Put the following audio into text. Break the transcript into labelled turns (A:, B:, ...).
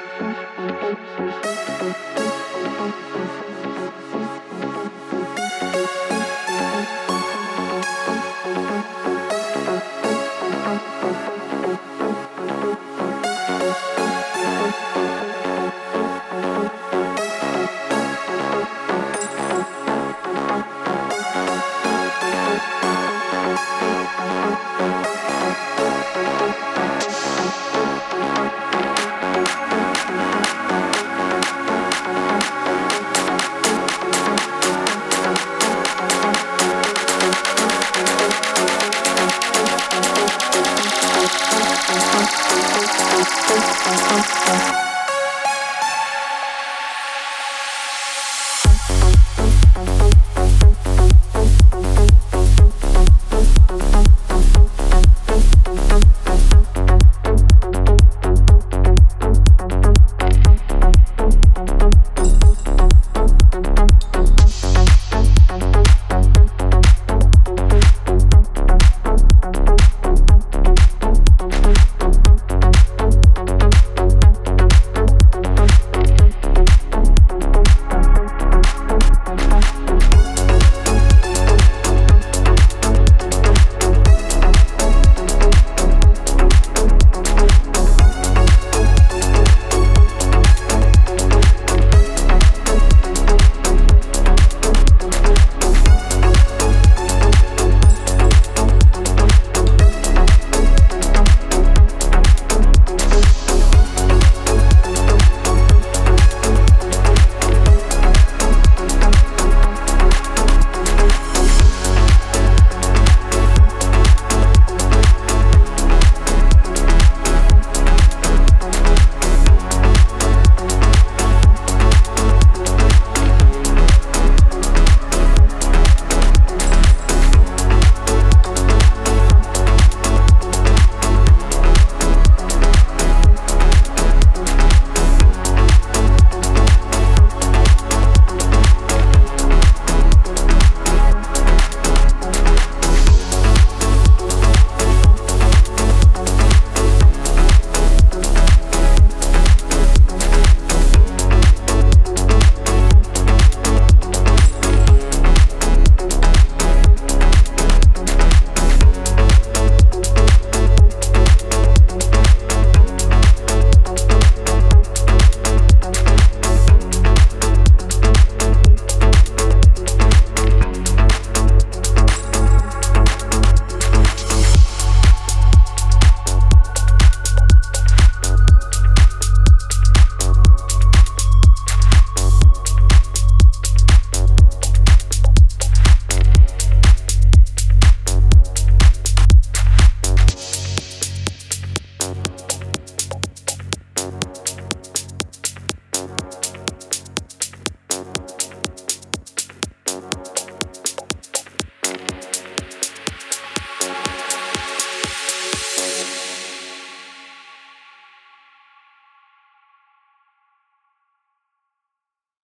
A: Thank you. You.